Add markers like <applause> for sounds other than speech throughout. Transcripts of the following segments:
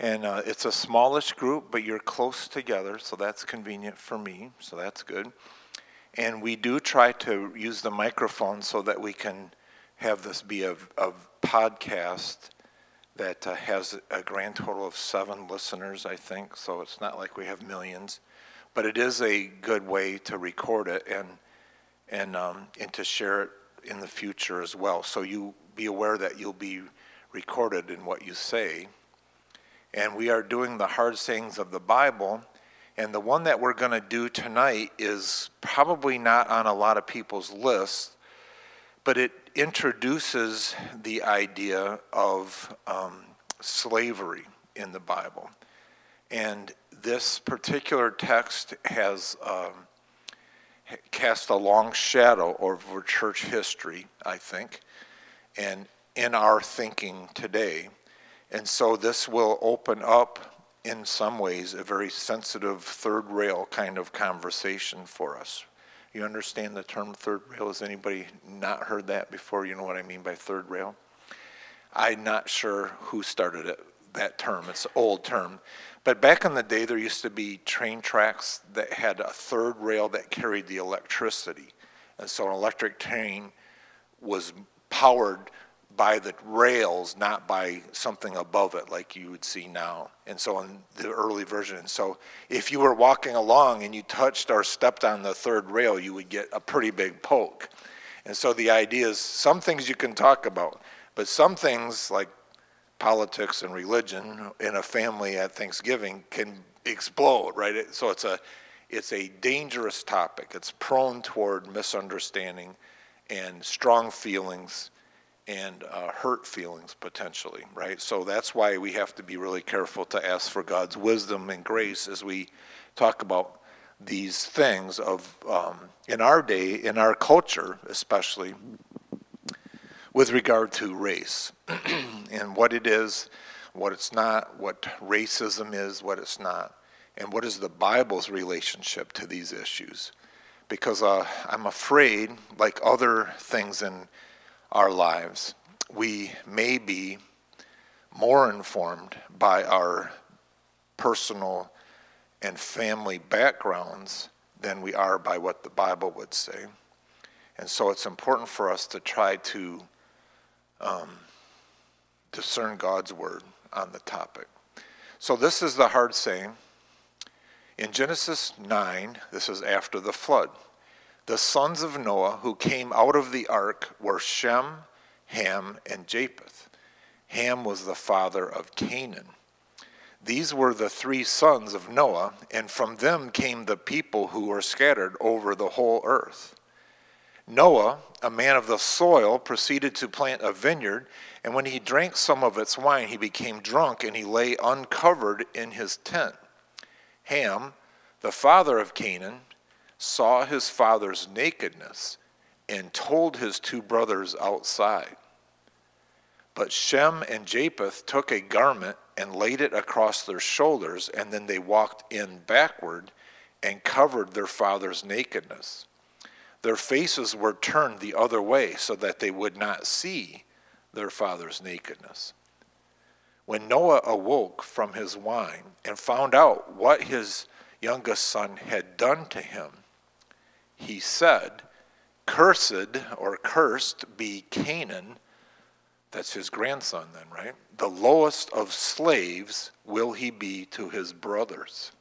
And uh, it's a smallish group, but you're close together, so that's convenient for me, so that's good. And we do try to use the microphone so that we can have this be a, a podcast that uh, has a grand total of seven listeners, I think, so it's not like we have millions. But it is a good way to record it and, and, um, and to share it in the future as well. So you be aware that you'll be recorded in what you say. And we are doing the hard sayings of the Bible. And the one that we're going to do tonight is probably not on a lot of people's lists, but it introduces the idea of um, slavery in the Bible. And this particular text has um, cast a long shadow over church history, I think, and in our thinking today. And so this will open up, in some ways, a very sensitive third rail kind of conversation for us. You understand the term third rail? Has anybody not heard that before? You know what I mean by third rail? I'm not sure who started it, that term. It's an old term. But back in the day, there used to be train tracks that had a third rail that carried the electricity. And so an electric train was powered by the rails, not by something above it like you would see now. And so in the early version, and so if you were walking along and you touched or stepped on the third rail, you would get a pretty big poke. And so the idea is some things you can talk about, but some things like politics and religion in a family at Thanksgiving can explode, right? So it's a it's a dangerous topic. It's prone toward misunderstanding and strong feelings and uh, hurt feelings potentially, right? So that's why we have to be really careful to ask for God's wisdom and grace as we talk about these things of um, in our day, in our culture especially, with regard to race <clears throat> and what it is, what it's not, what racism is, what it's not, and what is the Bible's relationship to these issues. Because uh, I'm afraid, like other things in our lives, we may be more informed by our personal and family backgrounds than we are by what the Bible would say. And so it's important for us to try to um, discern God's word on the topic. So this is the hard saying. In Genesis 9, this is after the flood. The sons of Noah who came out of the ark were Shem, Ham, and Japheth. Ham was the father of Canaan. These were the three sons of Noah, and from them came the people who were scattered over the whole earth. Noah, a man of the soil, proceeded to plant a vineyard, and when he drank some of its wine, he became drunk, and he lay uncovered in his tent. Ham, the father of Canaan, saw his father's nakedness and told his two brothers outside. But Shem and Japheth took a garment and laid it across their shoulders, and then they walked in backward and covered their father's nakedness. Their faces were turned the other way so that they would not see their father's nakedness. When Noah awoke from his wine and found out what his youngest son had done to him, he said, Cursed or cursed be Canaan, that's his grandson then, right? The lowest of slaves will he be to his brothers.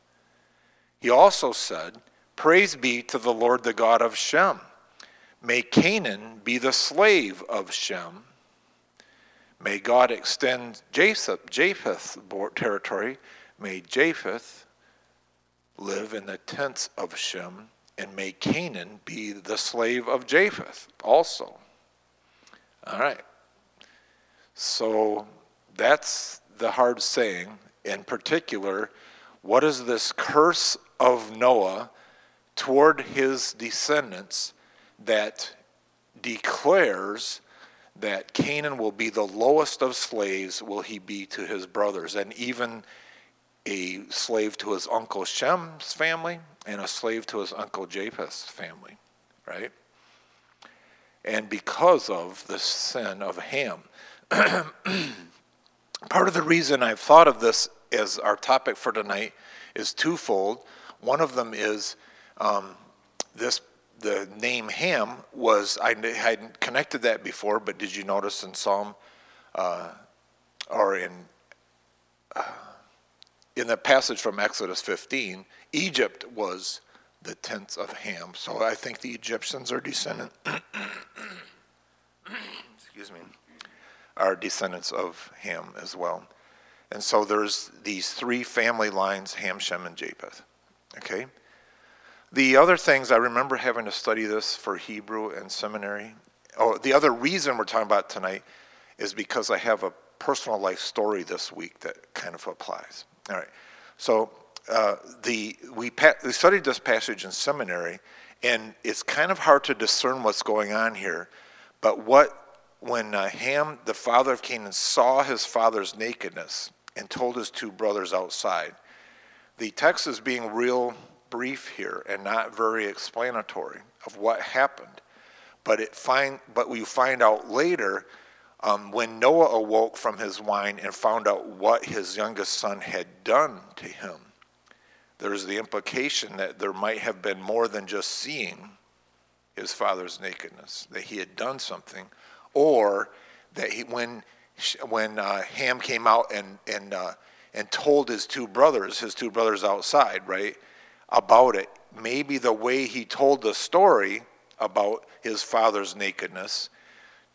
He also said, Praise be to the Lord the God of Shem. May Canaan be the slave of Shem. May God extend Japheth, Japheth's territory. May Japheth live in the tents of Shem and may Canaan be the slave of Japheth also. All right. So that's the hard saying. In particular, what is this curse of Noah toward his descendants that declares that Canaan will be the lowest of slaves, will he be to his brothers, and even a slave to his uncle Shem's family and a slave to his uncle Japheth's family, right? And because of the sin of Ham. <clears throat> Part of the reason I've thought of this as our topic for tonight is twofold. One of them is um, this the name Ham was I hadn't connected that before, but did you notice in Psalm uh, or in uh, in the passage from Exodus 15, Egypt was the tents of Ham. So I think the Egyptians are descendant. <coughs> excuse me, are descendants of Ham as well. And so there's these three family lines Ham, Shem, and Japheth. Okay? The other things, I remember having to study this for Hebrew and seminary. Oh, the other reason we're talking about tonight is because I have a personal life story this week that kind of applies. All right. So uh, the we, pa- we studied this passage in seminary, and it's kind of hard to discern what's going on here. But what when uh, Ham, the father of Canaan, saw his father's nakedness and told his two brothers outside, the text is being real brief here and not very explanatory of what happened. But it find, but we find out later um, when Noah awoke from his wine and found out what his youngest son had done to him. There's the implication that there might have been more than just seeing his father's nakedness, that he had done something, or that he, when when uh, Ham came out and and uh, and told his two brothers, his two brothers outside, right, about it. Maybe the way he told the story about his father's nakedness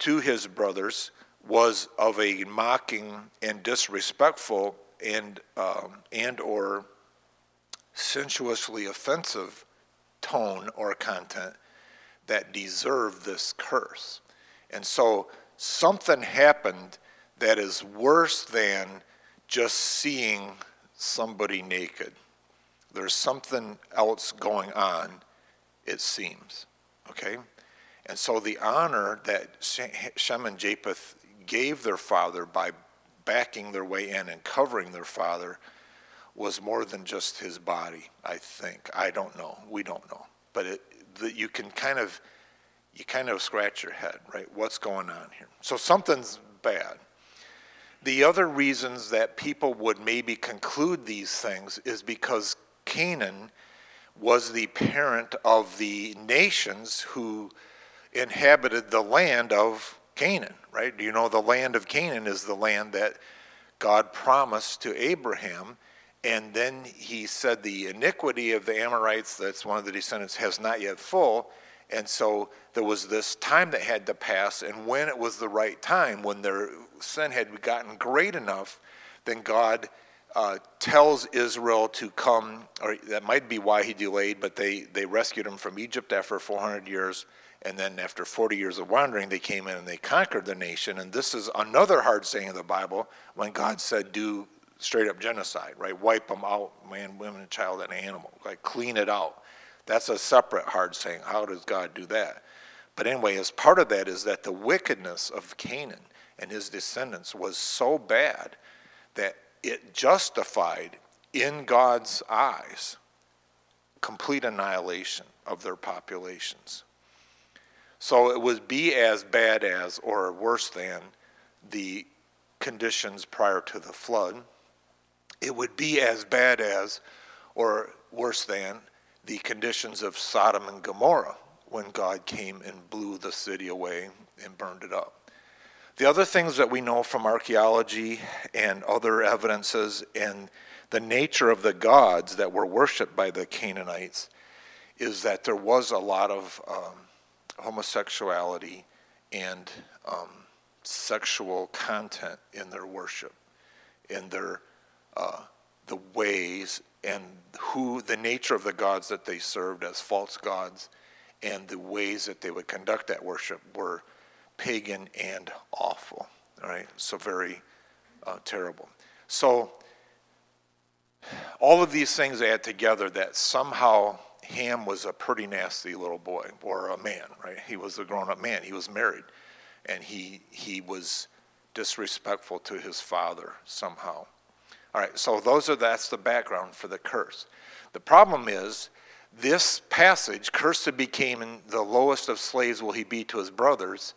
to his brothers was of a mocking and disrespectful and um, and or sensuously offensive tone or content that deserve this curse. And so something happened that is worse than just seeing somebody naked. There's something else going on, it seems. Okay? And so the honor that Shem and Japheth gave their father by backing their way in and covering their father was more than just his body, I think. I don't know. We don't know. But it, the, you can kind of you kind of scratch your head, right? What's going on here? So something's bad. The other reasons that people would maybe conclude these things is because Canaan was the parent of the nations who inhabited the land of Canaan, right? You know the land of Canaan is the land that God promised to Abraham? And then he said the iniquity of the Amorites, that's one of the descendants, has not yet full. And so there was this time that had to pass, and when it was the right time, when their sin had gotten great enough, then God uh, tells Israel to come, or that might be why he delayed, but they, they rescued him from Egypt after 400 years. And then after 40 years of wandering, they came in and they conquered the nation. And this is another hard saying of the Bible when God said, do straight up genocide, right? Wipe them out, man, women, child, and animal, like clean it out. That's a separate hard saying. How does God do that? But anyway, as part of that is that the wickedness of Canaan and his descendants was so bad that it justified in God's eyes complete annihilation of their populations. So it would be as bad as or worse than the conditions prior to the flood. It would be as bad as or worse than the conditions of Sodom and Gomorrah when God came and blew the city away and burned it up. The other things that we know from archaeology and other evidences and the nature of the gods that were worshipped by the Canaanites is that there was a lot of um, homosexuality and um, sexual content in their worship, in their uh, the ways and who the nature of the gods that they served as false gods, and the ways that they would conduct that worship were pagan and awful. All right, so very uh, terrible. So all of these things add together that somehow Ham was a pretty nasty little boy or a man, right? He was a grown-up man. He was married, and he he was disrespectful to his father somehow. All right, so those are that's the background for the curse. The problem is this passage, cursed became the lowest of slaves will he be to his brothers,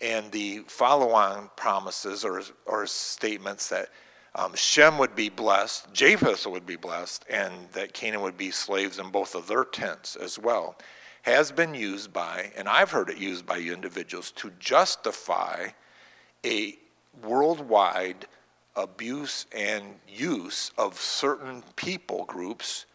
and the follow on promises or, or statements that um, Shem would be blessed, Japheth would be blessed, and that Canaan would be slaves in both of their tents as well, has been used by, and I've heard it used by individuals to justify a worldwide abuse and use of certain people groups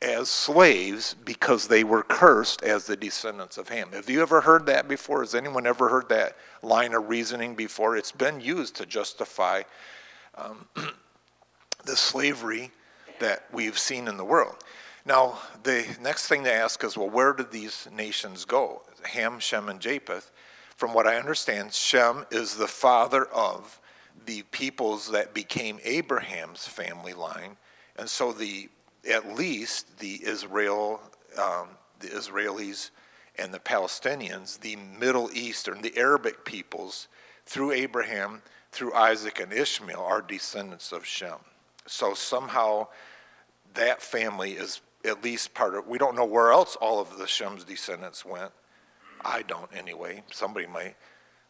as slaves because they were cursed as the descendants of Ham. Have you ever heard that before? Has anyone ever heard that line of reasoning before? It's been used to justify um, <clears throat> the slavery that we've seen in the world. Now, the next thing to ask is well, where did these nations go? Ham, Shem, and Japheth. From what I understand, Shem is the father of the peoples that became Abraham's family line. And so the at least the Israel, um, the Israelis and the Palestinians, the Middle Eastern, the Arabic peoples, through Abraham, through Isaac and Ishmael, are descendants of Shem. So somehow that family is at least part of, we don't know where else all of the Shem's descendants went. I don't anyway, somebody might.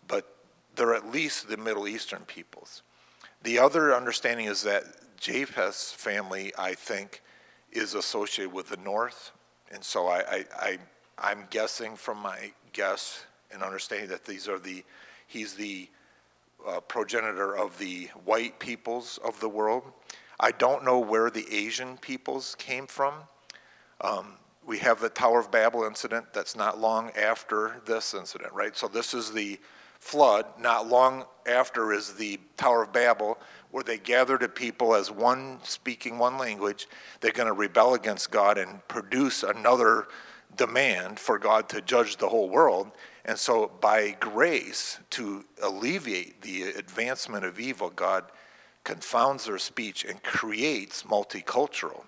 But they're at least the Middle Eastern peoples. The other understanding is that Japheth's family, I think, is associated with the north. And so I, I, I, I'm guessing from my guess and understanding that these are the, he's the uh, progenitor of the white peoples of the world. I don't know where the Asian peoples came from. Um, we have the Tower of Babel incident that's not long after this incident, right? So this is the flood. Not long after is the Tower of Babel, where they gather to people as one speaking one language. They're going to rebel against God and produce another demand for God to judge the whole world. And so, by grace, to alleviate the advancement of evil, God confounds their speech and creates multiculturalism.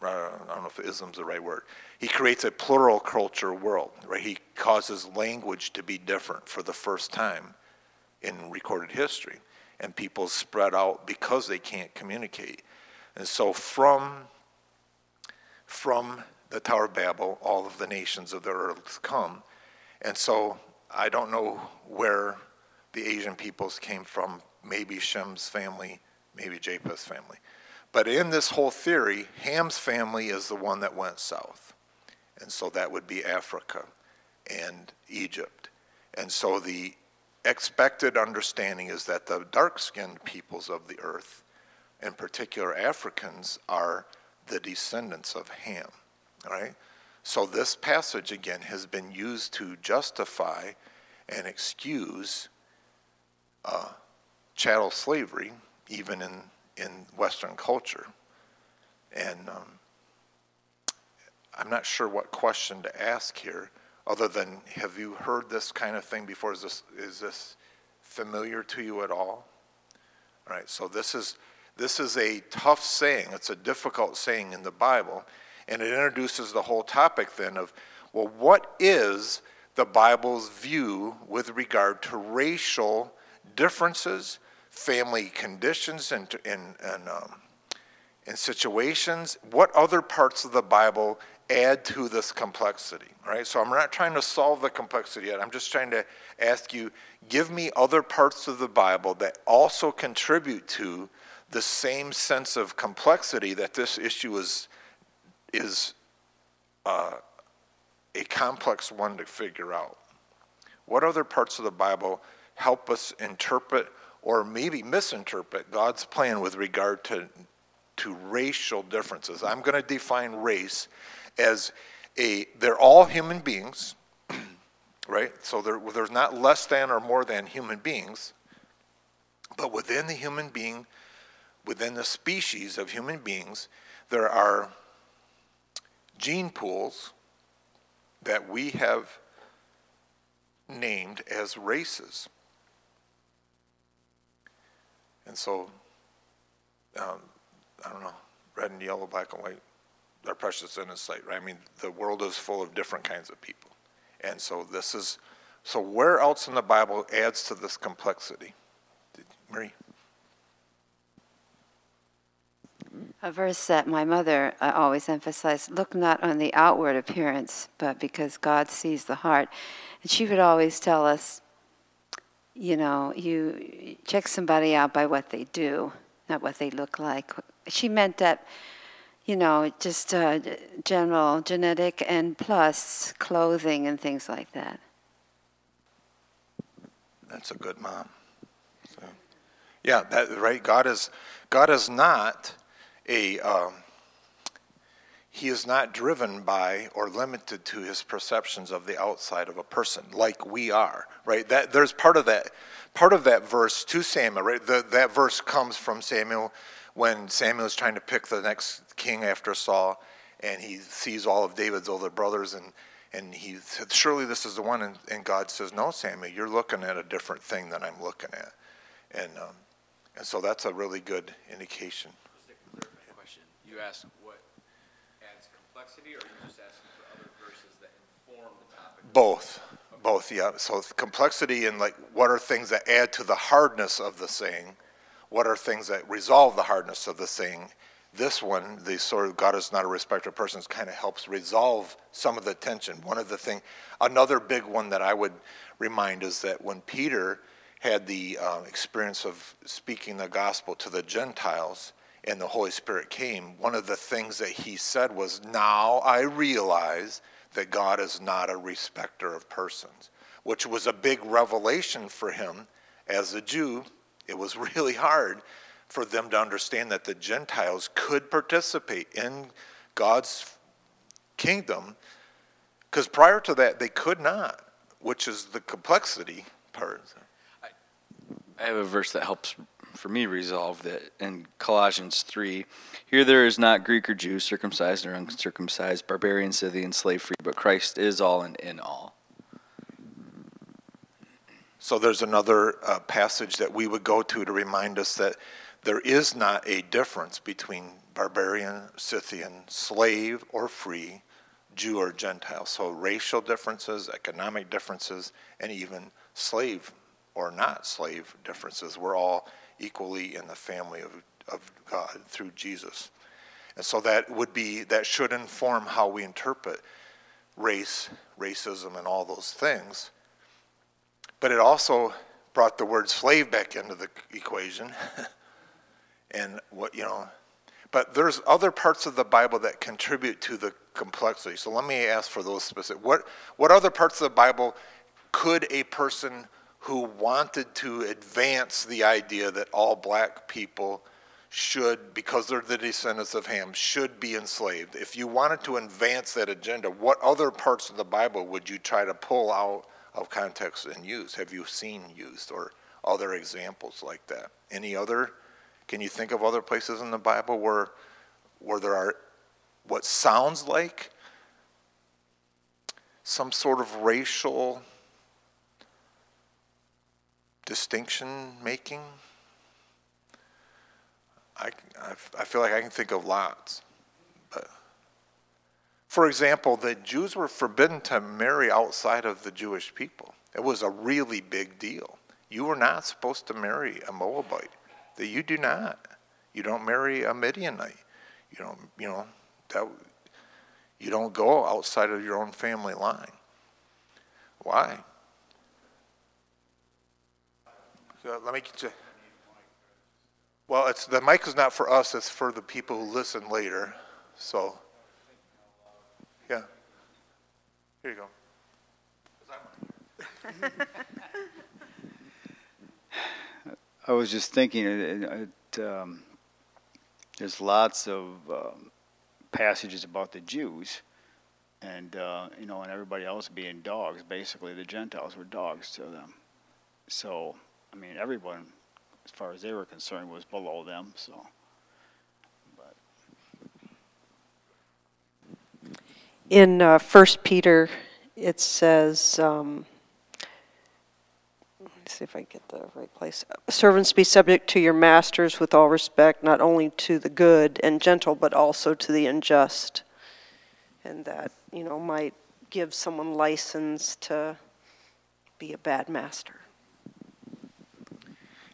I don't know if ism's the right word. He creates a plural culture world, right? He causes language to be different for the first time in recorded history and people spread out because they can't communicate. And so from, from the Tower of Babel, all of the nations of the earth come. And so I don't know where the Asian peoples came from, maybe Shem's family, maybe Japheth's family. But in this whole theory, Ham's family is the one that went south. And so that would be Africa and Egypt. And so the expected understanding is that the dark skinned peoples of the earth, in particular Africans, are the descendants of Ham. Right? So this passage again has been used to justify and excuse uh, chattel slavery, even in, in Western culture. And um, I'm not sure what question to ask here other than have you heard this kind of thing before? Is this, is this familiar to you at all? All right, so this is, this is a tough saying. It's a difficult saying in the Bible, and it introduces the whole topic then of, well, what is the Bible's view with regard to racial differences, family conditions, and, and, and, um, and situations? What other parts of the Bible add to this complexity, right? So I'm not trying to solve the complexity yet. I'm just trying to ask you give me other parts of the Bible that also contribute to the same sense of complexity that this issue is, is uh, a complex one to figure out. What other parts of the Bible help us interpret or maybe misinterpret God's plan with regard to, to racial differences? I'm going to define race as a, they're all human beings, <clears throat> right? So there's not less than or more than human beings, but within the human being, within the species of human beings, there are gene pools that we have named as races. And so, um, I don't know, red and yellow, black and white, are precious in his sight, right? I mean, the world is full of different kinds of people. And so this is, so where else in the Bible adds to this complexity? Did, Marie? A verse that my mother uh, always emphasized look not on the outward appearance, but because God sees the heart. And she would always tell us, you know, you check somebody out by what they do, not what they look like. She meant that, you know, just uh, general genetic and plus clothing and things like that. That's a good mom. So, yeah, that right. God is God is not a um, he is not driven by or limited to his perceptions of the outside of a person like we are right that there's part of that part of that verse to samuel right the, that verse comes from samuel when samuel is trying to pick the next king after saul and he sees all of david's older brothers and and he said surely this is the one and, and god says no samuel you're looking at a different thing than i'm looking at and um, and so that's a really good indication question. You asked what adds complexity, or are you just asking for other verses that inform the topic? Both, both, yeah. So complexity and like, what are things that add to the hardness of the saying? What are things that resolve the hardness of the saying? This one, the sort of God is not a respecter of persons, kind of helps resolve some of the tension. One of the thing, another big one that I would remind is that when Peter had the uh, experience of speaking the gospel to the Gentiles and the Holy Spirit came, one of the things that he said was, Now I realize that God is not a respecter of persons, which was a big revelation for him as a Jew. It was really hard for them to understand that the Gentiles could participate in God's kingdom, because prior to that, they could not, which is the complexity part. I have a verse that helps for me resolve that in Colossians 3. Here there is not Greek or Jew, circumcised or uncircumcised, barbarian, Scythian, slave free, but Christ is all and in all. So there's another uh, passage that we would go to to remind us that there is not a difference between barbarian, Scythian, slave or free, Jew or Gentile. So racial differences, economic differences, and even slave or not slave differences. We're all equally in the family of, of God through Jesus. And so that would be, that should inform how we interpret race, racism, and all those things. But it also brought the word slave back into the equation. <laughs> and what, you know, but there's other parts of the Bible that contribute to the complexity. So let me ask for those specific. What, what other parts of the Bible could a person who wanted to advance the idea that all black people should, because they're the descendants of Ham, should be enslaved. If you wanted to advance that agenda, what other parts of the Bible would you try to pull out of context and use? Have you seen used or other examples like that? Any other? Can you think of other places in the Bible where, where there are what sounds like some sort of racial distinction making? I, I, I feel like I can think of lots. For example, the Jews were forbidden to marry outside of the Jewish people. It was a really big deal. You were not supposed to marry a Moabite. That you do not. You don't marry a Midianite. You don't. You know that. You don't go outside of your own family line. Why? So let me get you. Well, it's the mic is not for us. It's for the people who listen later. So, yeah. Here you go. <laughs> I was just thinking, it, it, um, there's lots of um, passages about the Jews, and uh, you know, and everybody else being dogs. Basically, the Gentiles were dogs to them. So, I mean, everyone, as far as they were concerned, was below them. So, In uh, 1 Peter, it says, um, let's see if I get the right place. Servants, be subject to your masters with all respect, not only to the good and gentle, but also to the unjust. And that, you know, might give someone license to be a bad master.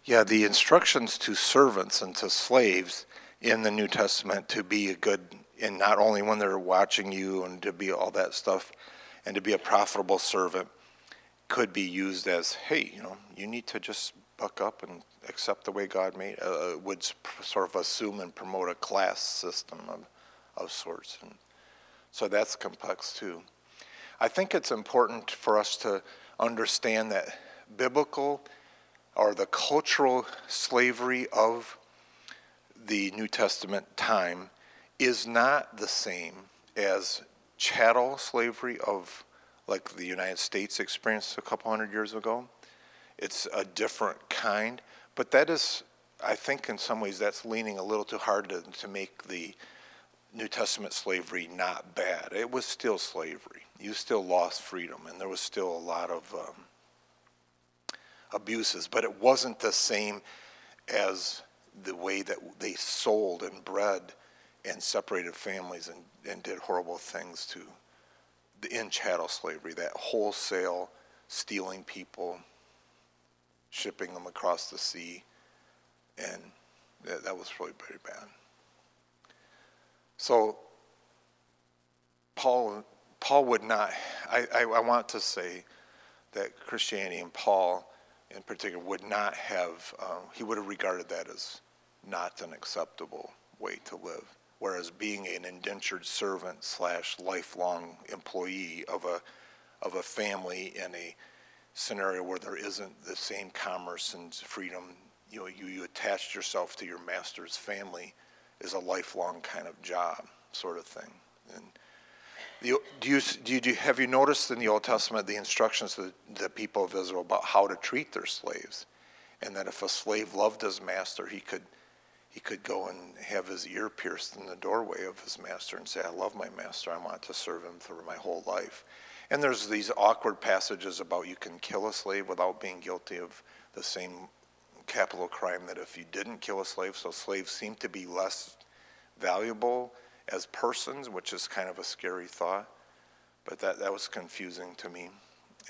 Yeah, the instructions to servants and to slaves in the New Testament to be a good, and not only when they're watching you and to be all that stuff, and to be a profitable servant. could be used as, hey, you know, you need to just buck up and accept the way God made, uh, would sort of assume and promote a class system of, of sorts. And so that's complex too. I think it's important for us to understand that biblical or the cultural slavery of the New Testament time is not the same as chattel slavery of like the United States experienced a couple hundred years ago. It's a different kind, but that is, I think, in some ways, that's leaning a little too hard to, to make the New Testament slavery not bad. It was still slavery. You still lost freedom, and there was still a lot of um, abuses, but it wasn't the same as the way that they sold and bred and separated families and, and did horrible things to the in chattel slavery, that wholesale stealing people, shipping them across the sea, and that, that was really very bad. So Paul, Paul would not. I, I, I want to say that Christianity and Paul, in particular, would not have. Um, he would have regarded that as not an acceptable way to live. Whereas being an indentured servant slash lifelong employee of a of a family in a scenario where there isn't the same commerce and freedom, you know, you, you attached yourself to your master's family is a lifelong kind of job sort of thing. And the, do you, do you, do you- have you noticed in the Old Testament the instructions to the people of Israel about how to treat their slaves? And that if a slave loved his master, he could, he could go and have his ear pierced in the doorway of his master and say, I love my master, I want to serve him for my whole life. And there's these awkward passages about you can kill a slave without being guilty of the same capital crime that if you didn't kill a slave. So slaves seem to be less valuable as persons, which is kind of a scary thought. But that, that was confusing to me.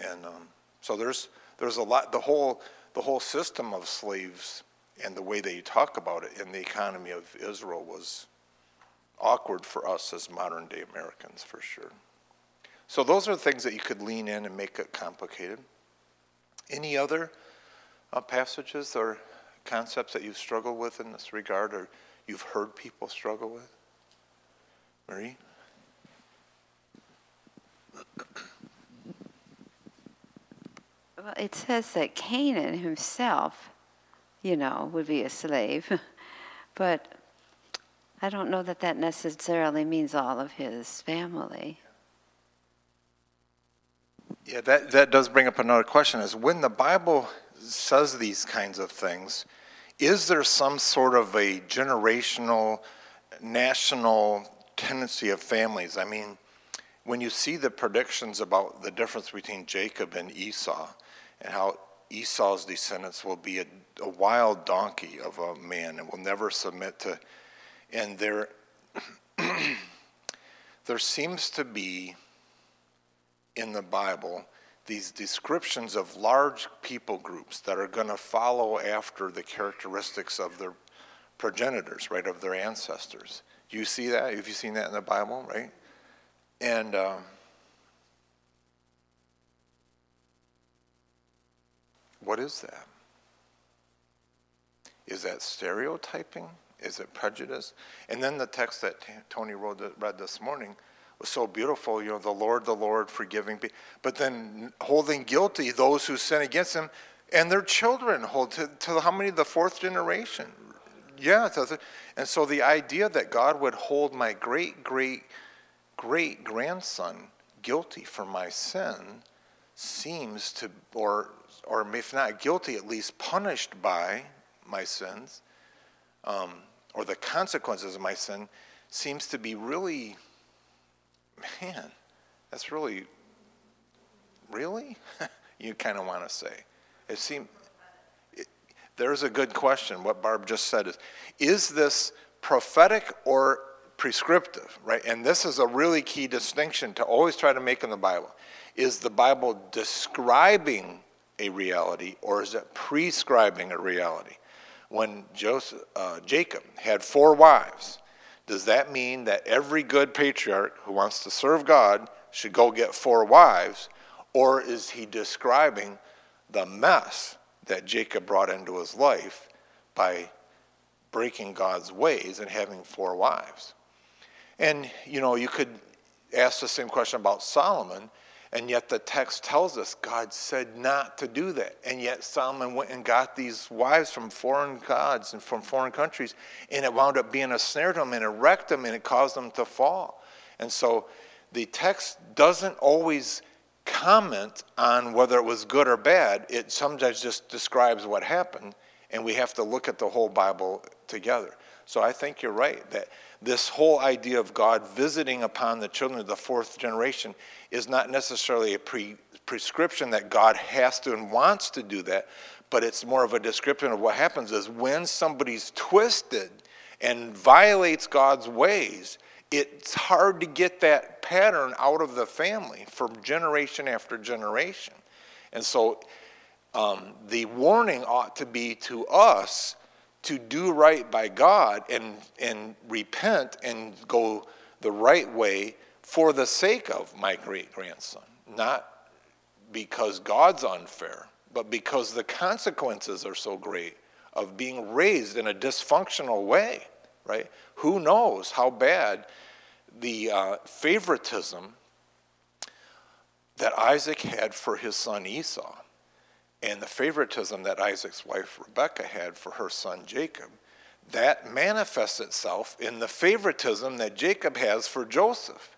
And um, so there's, there's a lot, the whole, the whole system of slaves and the way they talk about it in the economy of Israel was awkward for us as modern day Americans, for sure. So those are the things that you could lean in and make it complicated. Any other uh, passages or concepts that you've struggled with in this regard or you've heard people struggle with? Marie? Well, it says that Canaan himself, you know, would be a slave, <laughs> but I don't know that that necessarily means all of his family. Yeah, that, that does bring up another question is when the Bible says these kinds of things, is there some sort of a generational, national tendency of families? I mean, when you see the predictions about the difference between Jacob and Esau and how Esau's descendants will be a, a wild donkey of a man and will never submit to, and there, <clears throat> there seems to be in the Bible these descriptions of large people groups that are going to follow after the characteristics of their progenitors, right, of their ancestors. Do you see that? Have you seen that in the Bible, right? And um, what is that? Is that stereotyping? Is it prejudice? And then the text that Tony read this morning was so beautiful, you know, the Lord, the Lord, forgiving, but then holding guilty those who sin against him and their children hold to, to how many? The fourth generation. Yeah. And so the idea that God would hold my great, great, great grandson guilty for my sin seems to, or, or if not guilty, at least punished by my sins, um, or the consequences of my sin, seems to be really man, that's really, really? <laughs> you kind of want to say. It seems, there's a good question. What Barb just said is, is this prophetic or prescriptive, right? And this is a really key distinction to always try to make in the Bible. Is the Bible describing a reality or is it prescribing a reality? When Joseph, uh, Jacob had four wives, does that mean that every good patriarch who wants to serve God should go get four wives? Or is he describing the mess that Jacob brought into his life by breaking God's ways and having four wives? And, you know, you could ask the same question about Solomon, and yet the text tells us God said not to do that. And yet Solomon went and got these wives from foreign gods and from foreign countries, and it wound up being a snare to him and it wrecked him and it caused him to fall. And so the text doesn't always comment on whether it was good or bad. It sometimes just describes what happened, and we have to look at the whole Bible together. So I think you're right that this whole idea of God visiting upon the children of the fourth generation is not necessarily a pre- prescription that God has to and wants to do that, but it's more of a description of what happens is when somebody's twisted and violates God's ways, it's hard to get that pattern out of the family from generation after generation. And so um, the warning ought to be to us to do right by God and, and repent and go the right way for the sake of my great grandson, not because God's unfair, but because the consequences are so great of being raised in a dysfunctional way, right? Who knows how bad the uh, favoritism that Isaac had for his son Esau and the favoritism that Isaac's wife Rebekah had for her son Jacob, that manifests itself in the favoritism that Jacob has for Joseph,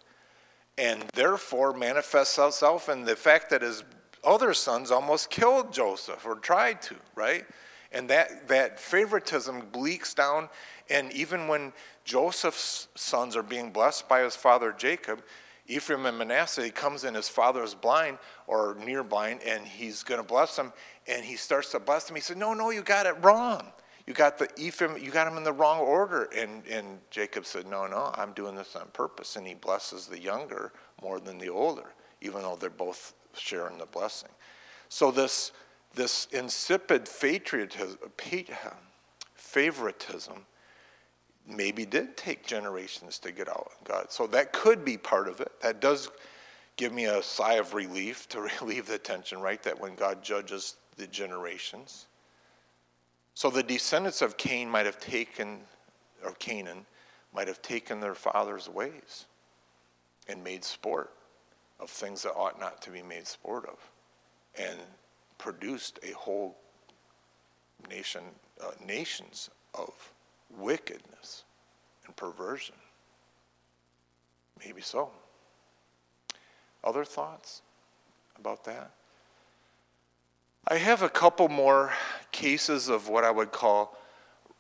and therefore manifests itself in the fact that his other sons almost killed Joseph or tried to, right? And that, that favoritism leaks down, and even when Joseph's sons are being blessed by his father Jacob, Ephraim and Manasseh, he comes in, his father is blind or near blind, and he's going to bless him. And he starts to bless him. He said, No, no, you got it wrong. You got the Ephraim, you got him in the wrong order. And, and Jacob said, No, no, I'm doing this on purpose. And he blesses the younger more than the older, even though they're both sharing the blessing. So this, this insipid patriotism, favoritism maybe did take generations to get out of God. So that could be part of it. That does give me a sigh of relief to <laughs> relieve the tension, right? That when God judges the generations. So the descendants of Cain might have taken, or Canaan, might have taken their father's ways and made sport of things that ought not to be made sport of and produced a whole nation, uh, nations of wickedness and perversion. Maybe so. Other thoughts about that? I have a couple more cases of what I would call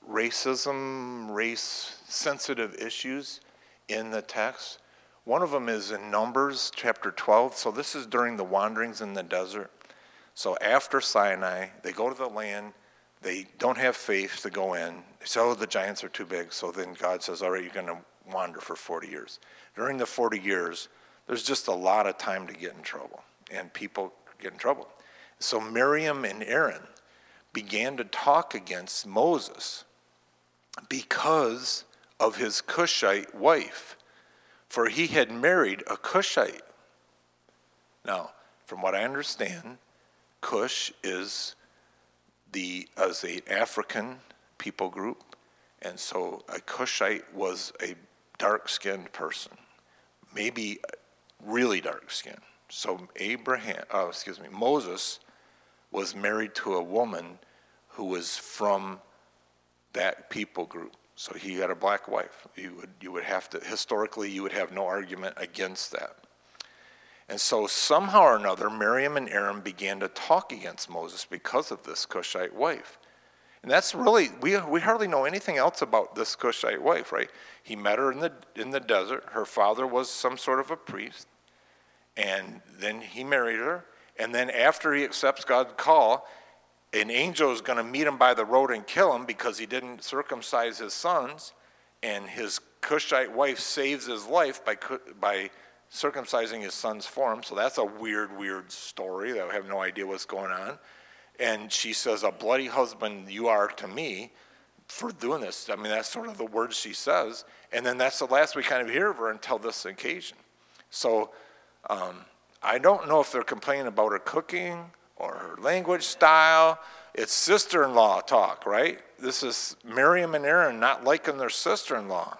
racism, race sensitive issues in the text. One of them is in Numbers chapter 12. So this is during the wanderings in the desert. So after Sinai, they go to the land they don't have faith to go in. So the giants are too big. So then God says, All right, you're going to wander for 40 years. During the 40 years, there's just a lot of time to get in trouble, and people get in trouble. So Miriam and Aaron began to talk against Moses because of his Cushite wife, for he had married a Cushite. Now, from what I understand, Cush is the as a African people group, and so a Cushite was a dark-skinned person, maybe really dark-skinned. So Abraham, oh, excuse me, Moses was married to a woman who was from that people group. So he had a black wife. You would you would have to historically you would have no argument against that. And so, somehow or another, Miriam and Aaron began to talk against Moses because of this Cushite wife. And that's really, we, we hardly know anything else about this Cushite wife, right? He met her in the, in the desert. Her father was some sort of a priest. And then he married her. And then, after he accepts God's call, an angel is going to meet him by the road and kill him because he didn't circumcise his sons. And his Cushite wife saves his life by, by circumcising his son's form. So that's a weird, weird story that I have no idea what's going on. And she says, A bloody husband you are to me for doing this. I mean, that's sort of the words she says. And then that's the last we kind of hear of her until this occasion. So um, I don't know if they're complaining about her cooking or her language style. It's sister in law talk, right? This is Miriam and Aaron not liking their sister in law.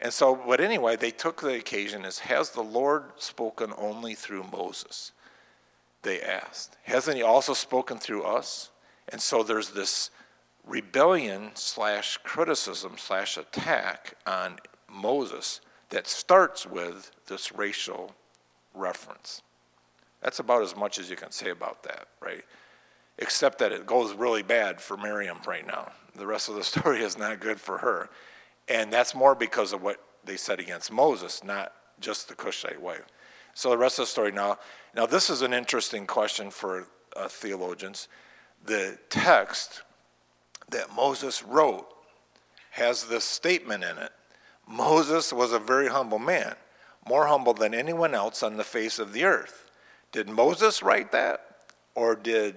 And so, but anyway, they took the occasion as has the Lord spoken only through Moses? They asked. Hasn't he also spoken through us? And so there's this rebellion slash criticism slash attack on Moses that starts with this racial reference. That's about as much as you can say about that, right? Except that it goes really bad for Miriam right now. The rest of the <laughs> story is not good for her. And that's more because of what they said against Moses, not just the Cushite wife. So the rest of the story now. Now, this is an interesting question for uh, theologians. The text that Moses wrote has this statement in it Moses was a very humble man, more humble than anyone else on the face of the earth. Did Moses write that? Or did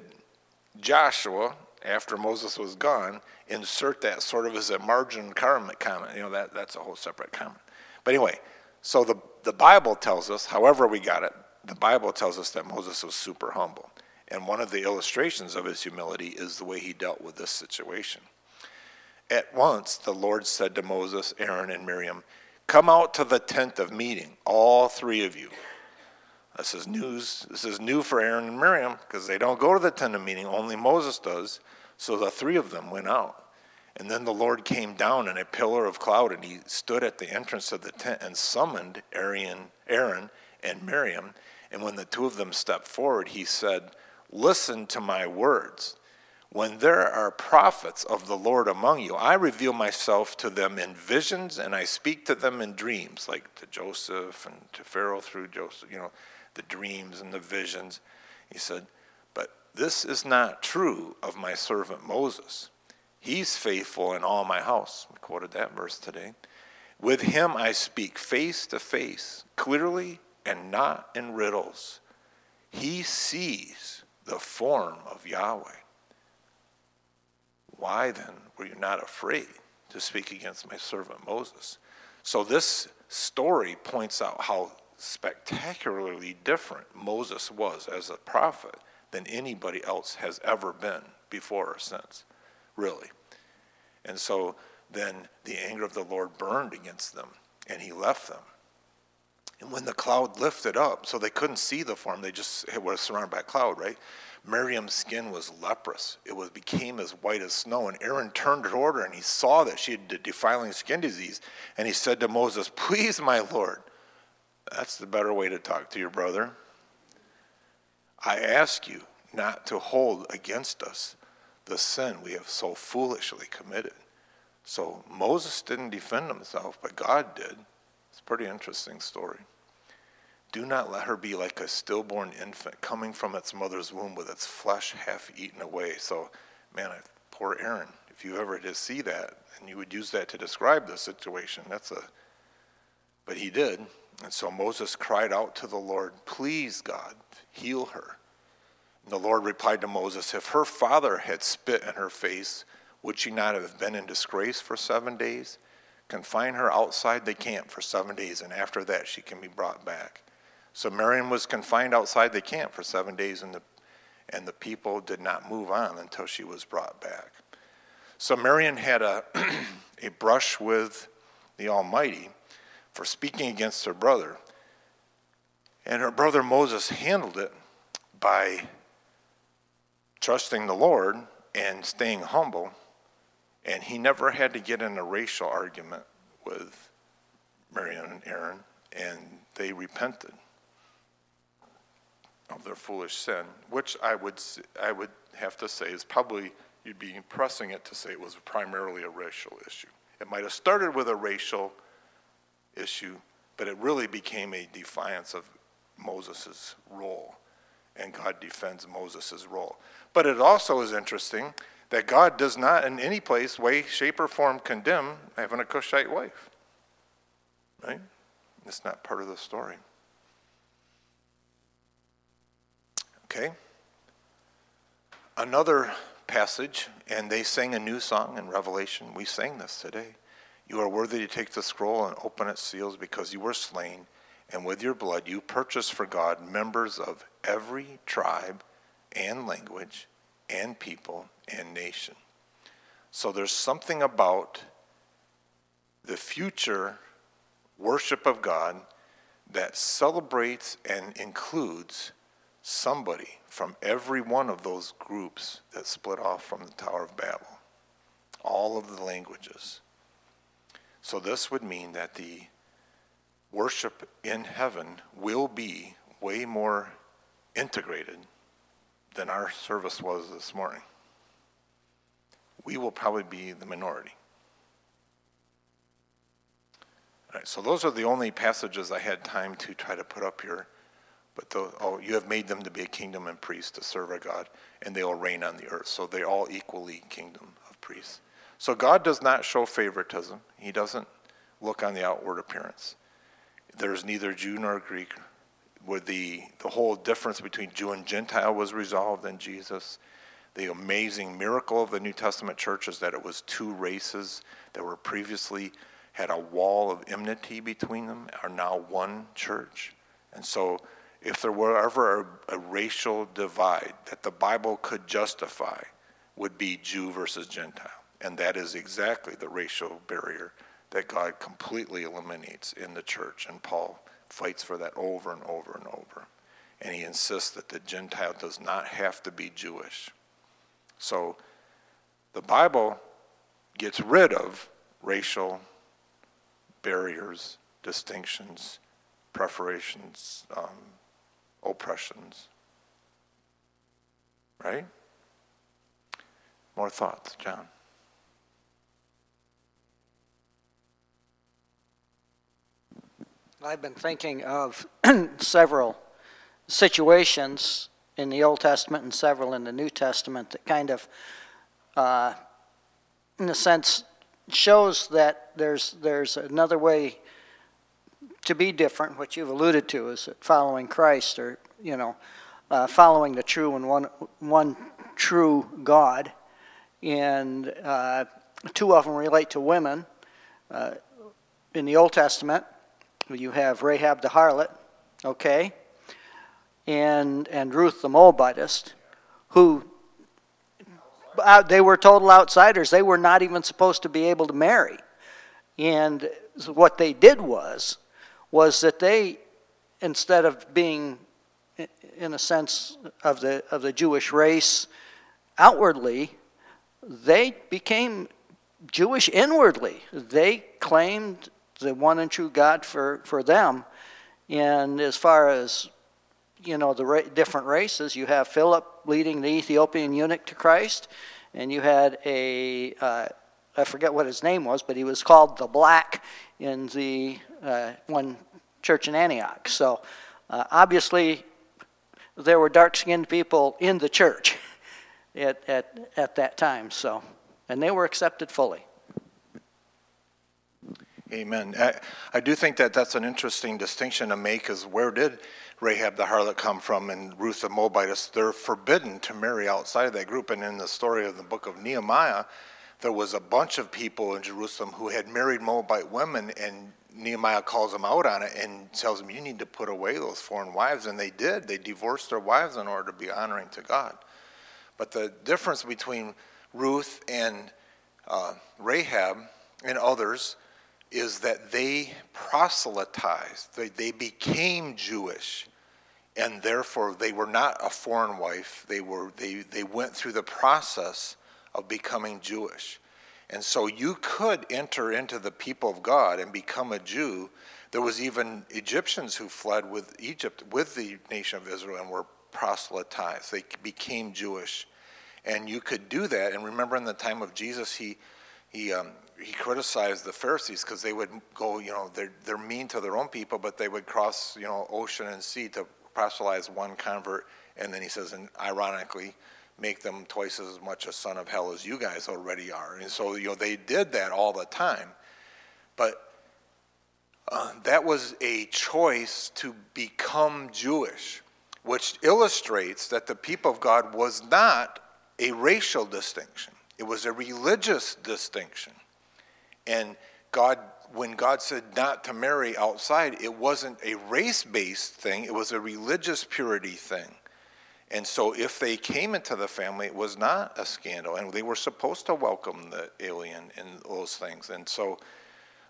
Joshua, after Moses was gone, insert that sort of as a margin comment? You know, that, that's a whole separate comment. But anyway, so the, the Bible tells us, however we got it, the Bible tells us that Moses was super humble. And one of the illustrations of his humility is the way he dealt with this situation. At once the Lord said to Moses, Aaron, and Miriam, Come out to the tent of meeting, all three of you. This is news. This is new for Aaron and Miriam because they don't go to the tent of meeting. Only Moses does. So the three of them went out. And then the Lord came down in a pillar of cloud, and he stood at the entrance of the tent and summoned Aaron, Aaron and Miriam. And when the two of them stepped forward, he said, Listen to my words. When there are prophets of the Lord among you, I reveal myself to them in visions and I speak to them in dreams, like to Joseph and to Pharaoh through Joseph, you know, the dreams and the visions. He said, But this is not true of my servant Moses. He's faithful in all my house. We quoted that verse today. With him I speak face to face, clearly and not in riddles. He sees the form of Yahweh. Why then were you not afraid to speak against my servant Moses? So this story points out how spectacularly different Moses was as a prophet than anybody else has ever been before or since, really. And so then the anger of the Lord burned against them, and he left them. And when the cloud lifted up, so they couldn't see the form, they just were surrounded by a cloud, right? Miriam's skin was leprous. It was became as white as snow. And Aaron turned toward her and he saw that she had defiling skin disease. And he said to Moses, Please, my Lord. That's the better way to talk to your brother. I ask you not to hold against us the sin we have so foolishly committed. So Moses didn't defend himself, but God did. It's a pretty interesting story. Do not let her be like a stillborn infant coming from its mother's womb with its flesh half eaten away. So, man, poor Aaron, if you ever did see that, and you would use that to describe the situation, that's a, but he did. And so Moses cried out to the Lord, Please, God, heal her. And the Lord replied to Moses, If her father had spit in her face, would she not have been in disgrace for seven days? Confine her outside the camp for seven days, and after that she can be brought back. So Miriam was confined outside the camp for seven days, and the, and the people did not move on until she was brought back. So Miriam had a, <clears throat> a brush with the Almighty for speaking against her brother. And her brother Moses handled it by trusting the Lord and staying humble. And he never had to get in a racial argument with Miriam and Aaron, and they repented of their foolish sin, which I would, I would have to say is probably, you'd be pressing it to say it was primarily a racial issue. It might have started with a racial issue, but it really became a defiance of Moses' role, and God defends Moses' role. But it also is interesting that God does not in any place, way, shape, or form condemn having a Cushite wife. Right? It's not part of the story. Okay? Another passage, and they sang a new song in Revelation. We sang this today. You are worthy to take the scroll and open its seals because you were slain, and with your blood you purchased for God members of every tribe and language and people and nation. So there's something about the future worship of God that celebrates and includes somebody from every one of those groups that split off from the Tower of Babel, all of the languages. So this would mean that the worship in heaven will be way more integrated than our service was this morning. We will probably be the minority. All right, so those are the only passages I had time to try to put up here. But those, oh, you have made them to be a kingdom and priests to serve our God, and they will reign on the earth. So they're all equally kingdom of priests. So God does not show favoritism. He doesn't look on the outward appearance. There's neither Jew nor Greek. Where the, the whole difference between Jew and Gentile was resolved in Jesus. The amazing miracle of the New Testament church is that it was two races that were previously had a wall of enmity between them are now one church. And so, if there were ever a, a, racial divide that the Bible could justify, would be Jew versus Gentile. And that is exactly the racial barrier that God completely eliminates in the church. And Paul fights for that over and over and over. And he insists that the Gentile does not have to be Jewish. So the Bible gets rid of racial barriers, distinctions, preparations, um, oppressions. Right? More thoughts, John. I've been thinking of <clears throat> several situations in the Old Testament and several in the New Testament that kind of, uh, in a sense, shows that there's there's another way to be different. What you've alluded to is that following Christ, or you know, uh, following the true and one one true God. And uh, two of them relate to women. Uh, in the Old Testament, you have Rahab the harlot, okay, and and Ruth the Moabitess, who uh, they were total outsiders. They were not even supposed to be able to marry. And what they did was, was that they, instead of being, in a sense, of the, of the Jewish race outwardly, they became Jewish inwardly. They claimed the one and true God for, for them. And as far as you know the ra- different races. You have Philip leading the Ethiopian eunuch to Christ, and you had a uh, I forget what his name was, but he was called the Black in the uh, one church in Antioch. So uh, obviously, there were dark-skinned people in the church <laughs> at, at, at that time. So, and they were accepted fully. Amen. I, I do think that that's an interesting distinction to make. Is where did Rahab the harlot come from and Ruth the Moabitess, they're forbidden to marry outside of that group. And in the story of the book of Nehemiah, there was a bunch of people in Jerusalem who had married Moabite women, and Nehemiah calls them out on it and tells them, You need to put away those foreign wives. And they did. They divorced their wives in order to be honoring to God. But the difference between Ruth and uh, Rahab and others is that they proselytized, they, they became Jewish and therefore they were not a foreign wife. They were they they went through the process of becoming Jewish. And so you could enter into the people of God and become a Jew. There was even Egyptians who fled with Egypt with the nation of Israel and were proselytized. They became Jewish. And you could do that. And remember in the time of Jesus, he he um, he criticized the Pharisees because they would go, you know, they're, they're mean to their own people, but they would cross, you know, ocean and sea to proselytize one convert, and then he says, and ironically, make them twice as much a son of hell as you guys already are. And so, you know, they did that all the time. But uh, that was a choice to become Jewish, which illustrates that the people of God was not a racial distinction, it was a religious distinction. And God when God said not to marry outside, it wasn't a race based thing, it was a religious purity thing. And so if they came into the family, it was not a scandal. And they were supposed to welcome the alien and those things. And so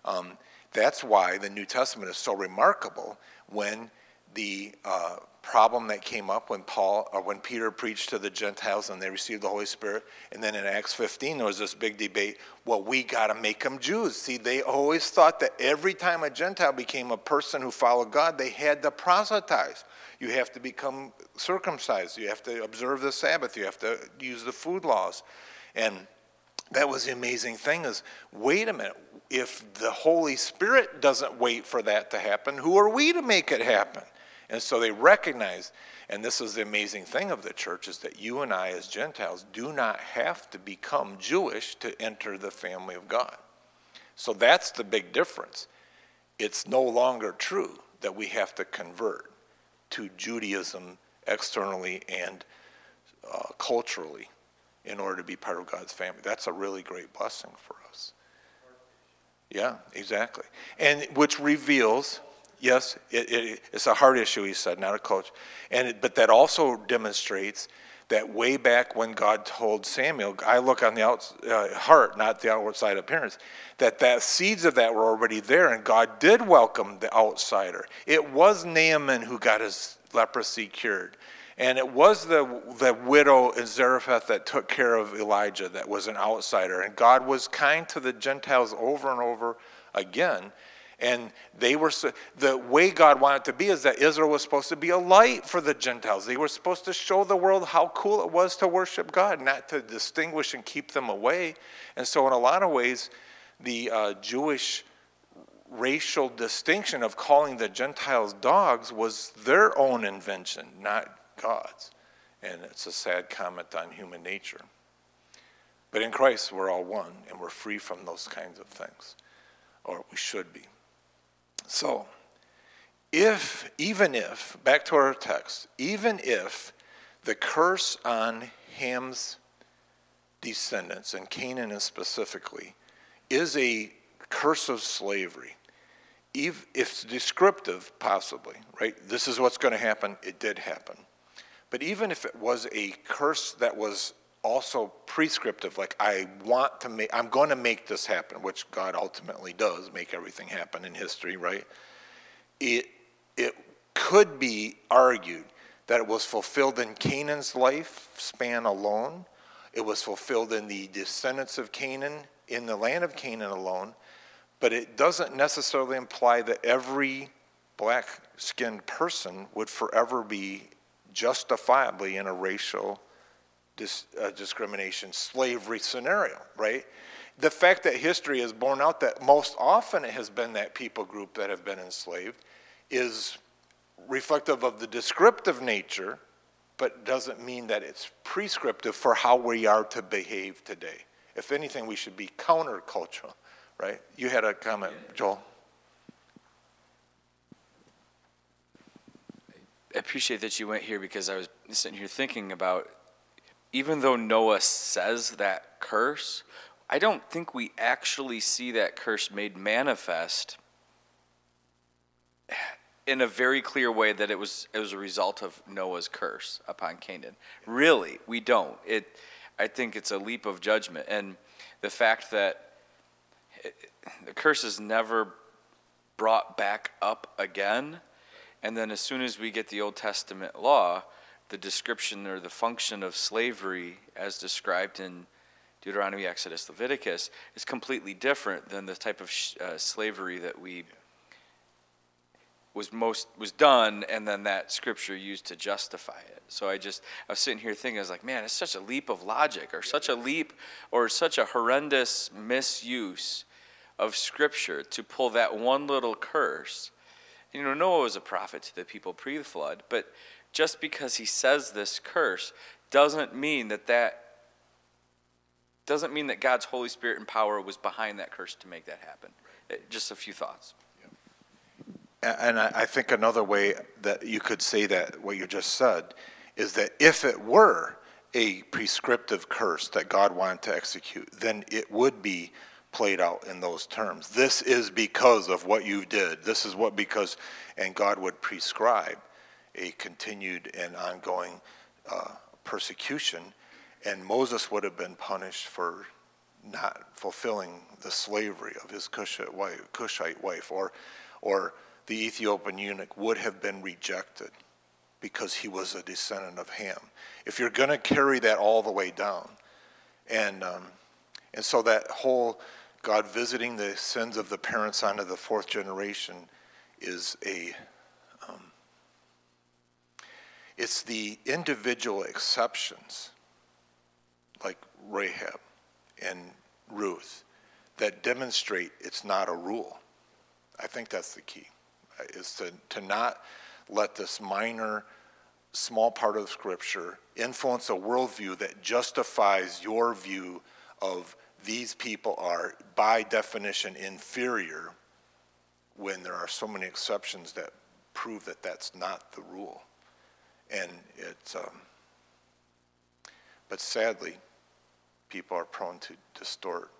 um, that's why the New Testament is so remarkable when the uh, problem that came up when Paul or when Peter preached to the Gentiles and they received the Holy Spirit, and then in Acts 15 there was this big debate. Well, we got to make them Jews. See, they always thought that every time a Gentile became a person who followed God, they had to proselytize. You have to become circumcised. You have to observe the Sabbath. You have to use the food laws, and that was the amazing thing. Is wait a minute. If the Holy Spirit doesn't wait for that to happen, who are we to make it happen? And so they recognize, and this is the amazing thing of the church, is that you and I as Gentiles do not have to become Jewish to enter the family of God. So that's the big difference. It's no longer true that we have to convert to Judaism externally and uh, culturally in order to be part of God's family. That's a really great blessing for us. Yeah, exactly. And which reveals Yes, it, it, it's a heart issue, he said, not a coach. And it, but that also demonstrates that way back when God told Samuel, I look on the uh, heart, not the outward outside appearance, that that seeds of that were already there, and God did welcome the outsider. It was Naaman who got his leprosy cured. And it was the, the widow in Zarephath that took care of Elijah that was an outsider. And God was kind to the Gentiles over and over again. And they were, the way God wanted to be is that Israel was supposed to be a light for the Gentiles. They were supposed to show the world how cool it was to worship God, not to distinguish and keep them away. And so, in a lot of ways, the uh, Jewish racial distinction of calling the Gentiles dogs was their own invention, not God's. And it's a sad comment on human nature. But in Christ, we're all one, and we're free from those kinds of things, or we should be. So, if, even if, back to our text, even if the curse on Ham's descendants, and Canaan specifically, is a curse of slavery, if it's descriptive, possibly, right? This is what's going to happen, it did happen. But even if it was a curse that was also prescriptive, like I want to make, I'm going to make this happen, which God ultimately does make everything happen in history, right? It, it could be argued that it was fulfilled in Canaan's lifespan alone. It was fulfilled in the descendants of Canaan, in the land of Canaan alone. But it doesn't necessarily imply that every black skinned person would forever be justifiably in a racial dis, uh, discrimination, slavery scenario, right? The fact that history has borne out that most often it has been that people group that have been enslaved is reflective of the descriptive nature, but doesn't mean that it's prescriptive for how we are to behave today. If anything, we should be countercultural, right? You had a comment, Joel. I appreciate that you went here because I was sitting here thinking about even though Noah says that curse, I don't think we actually see that curse made manifest in a very clear way that it was it was a result of Noah's curse upon Canaan. Really, we don't. It I think it's a leap of judgment and the fact that it, the curse is never brought back up again and then as soon as we get the Old Testament law, the description or the function of slavery as described in Deuteronomy, Exodus, Leviticus is completely different than the type of sh- uh, slavery that we was most was done and then that scripture used to justify it. So i just i was sitting here thinking i was like man it's such a leap of logic or such a leap or such a horrendous misuse of scripture to pull that one little curse. You know noah was a prophet to the people pre the flood, but just because he says this curse doesn't mean that that doesn't mean that God's Holy Spirit and power was behind that curse to make that happen. Uh, just a few thoughts. And I think another way that you could say that, what you just said, is that if it were a prescriptive curse that God wanted to execute, then it would be played out in those terms. This is because of what you did. This is what because, and God would prescribe a continued and ongoing uh, persecution, and Moses would have been punished for not fulfilling the slavery of his Cushite wife, Cushite wife or, or the Ethiopian eunuch would have been rejected because he was a descendant of Ham. If you're going to carry that all the way down, and um, and so that whole God visiting the sins of the parents onto the fourth generation is a it's the individual exceptions like Rahab and Ruth that demonstrate it's not a rule. I think that's the key, is to, to not let this minor, small part of Scripture influence a worldview that justifies your view of these people are, by definition, inferior when there are so many exceptions that prove that that's not the rule. And it's, um, but sadly, people are prone to distort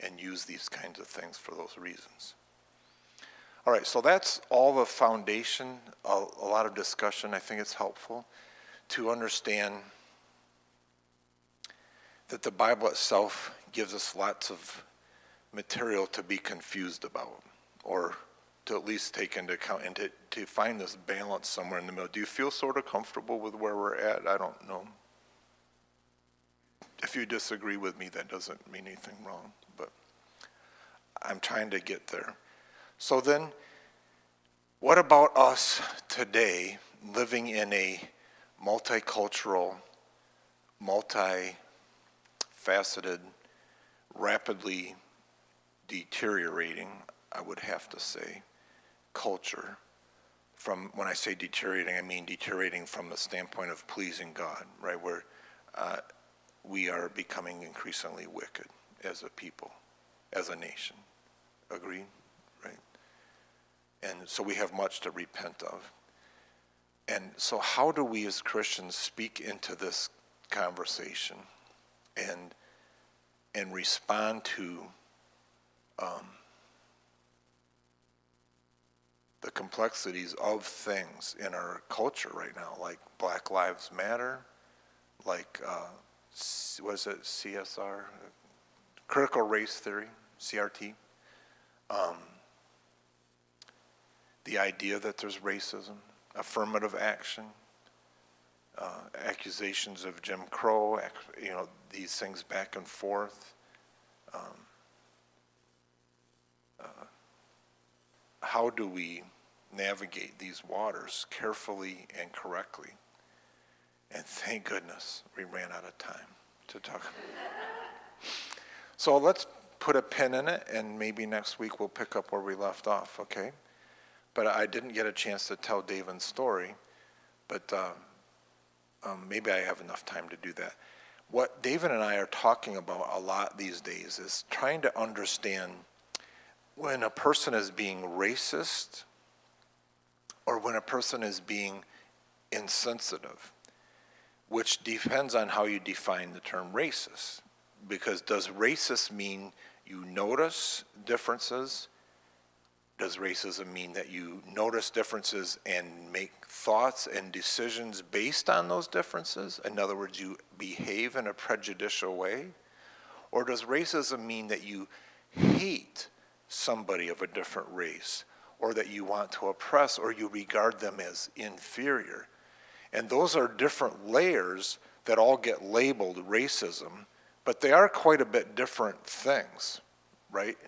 and use these kinds of things for those reasons. All right, so that's all the foundation, a, a lot of discussion. I think it's helpful to understand that the Bible itself gives us lots of material to be confused about or to at least take into account and to, to find this balance somewhere in the middle. Do you feel sort of comfortable with where we're at? I don't know. If you disagree with me, that doesn't mean anything wrong, but I'm trying to get there. So then, what about us today living in a multicultural, multi-faceted, rapidly deteriorating, I would have to say, culture? From when I say deteriorating, I mean deteriorating from the standpoint of pleasing God, right? Where uh, we are becoming increasingly wicked as a people, as a nation. Agreed? Right? And so we have much to repent of. And so, how do we as Christians speak into this conversation and, and respond to um, the complexities of things in our culture right now, like Black Lives Matter, like uh, is it, CSR, critical race theory, CRT. Um, the idea that there's racism, affirmative action, uh, accusations of Jim Crow, you know, these things back and forth. Um, how do we navigate these waters carefully and correctly? And thank goodness we ran out of time to talk. so let's put a pin in it, and maybe next week we'll pick up where we left off, okay? But I didn't get a chance to tell David's story, but uh, um, maybe I have enough time to do that. What David and I are talking about a lot these days is trying to understand when a person is being racist or when a person is being insensitive which depends on how you define the term racist. Because does racist mean you notice differences? Does racism mean that you notice differences and make thoughts and decisions based on those differences? In other words, you behave in a prejudicial way? Or does racism mean that you hate somebody of a different race, or that you want to oppress, or you regard them as inferior? And those are different layers that all get labeled racism, but they are quite a bit different things, right?